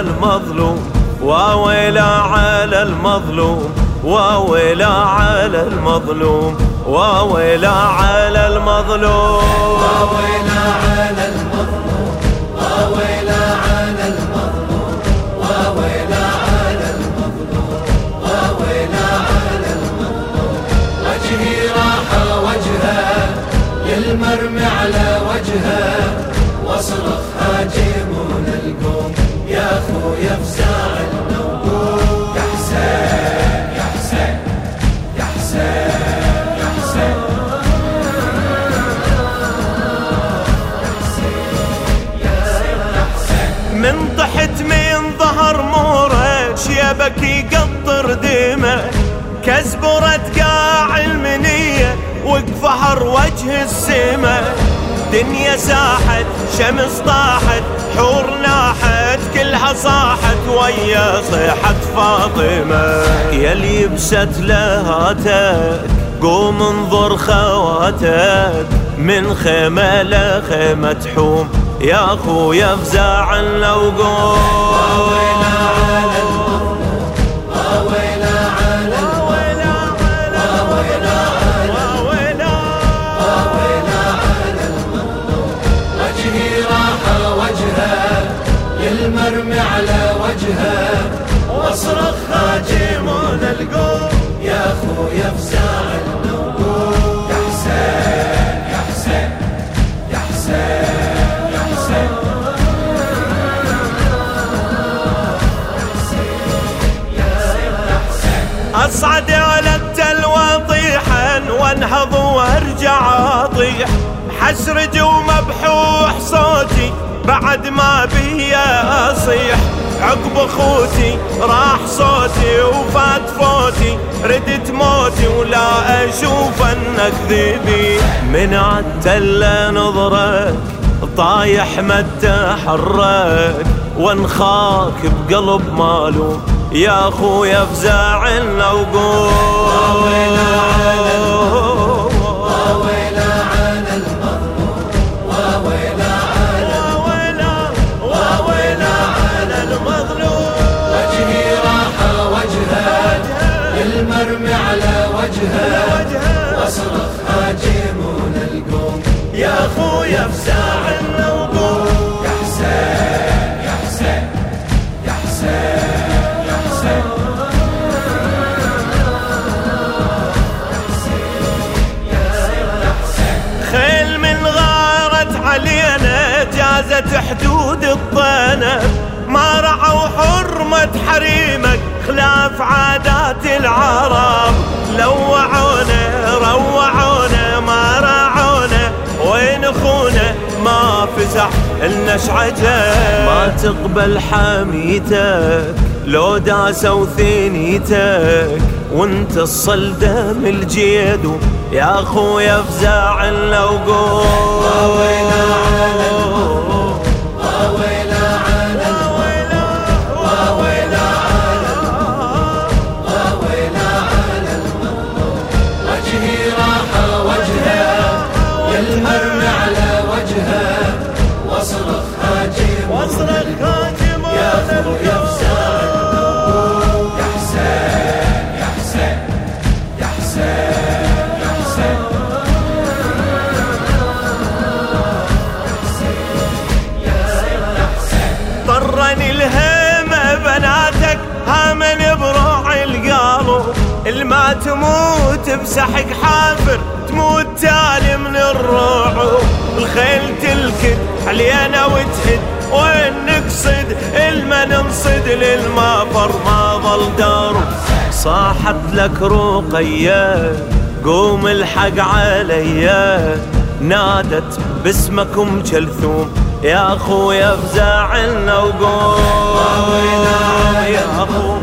المظلوم واويلا على المظلوم واويلا على المظلوم واويلا على المظلوم. واويلا على المظلوم واويلا على المظلوم واويلا على المظلوم واويلا على المظلوم. وجهي راح وجهه للمرمي من ضحت من ظهر يقطر كزبرة قاع المنية وقفهر وجه السما دنيا ساحت شمس طاحت حور ناحت. كلها صاحت ويا صيحة فاطمة. يا اللي يبست لهاتك قوم انظر خواتك. من خيمة لخيمة حوم يا أخويا فزاع لو واصرخ هاجمون القوم. يا خويا النوم يا حسين يا حسين يا حسين يا حسين. أصعد على التلوى طيحا وانهض وارجع اطيح حسرج ومبحوح صوتي بعد ما بي أصيح. عقب اخوتي راح صوتي وفات فوتي. ردت موتي ولا أشوف أنك ذيبي. من عالتلة نظرك طايح ما تحرك وانخاك بقلب مالوم. يا أخويا فزاع لو واويلا حدود الطينة. ما رعوا حرمة حريمك خلاف عادات العرب. لوعونا روعونا. ما فزع النشعجة ما تقبل حميتك لو داسوا ثنيتك وانت الصلدة من الجيد. يا أخويا فزاع لو قول. تموت بسحق حافر تموت تالي من الروع الخيل تلكد علينا وتهد وين نقصد إلما ننصد للما فر ما ظل دار صاحت لك رقية قوم الحق عليا نادت باسمكم جلثوم يا اخويا فزاعلنا وقوم يا اخويا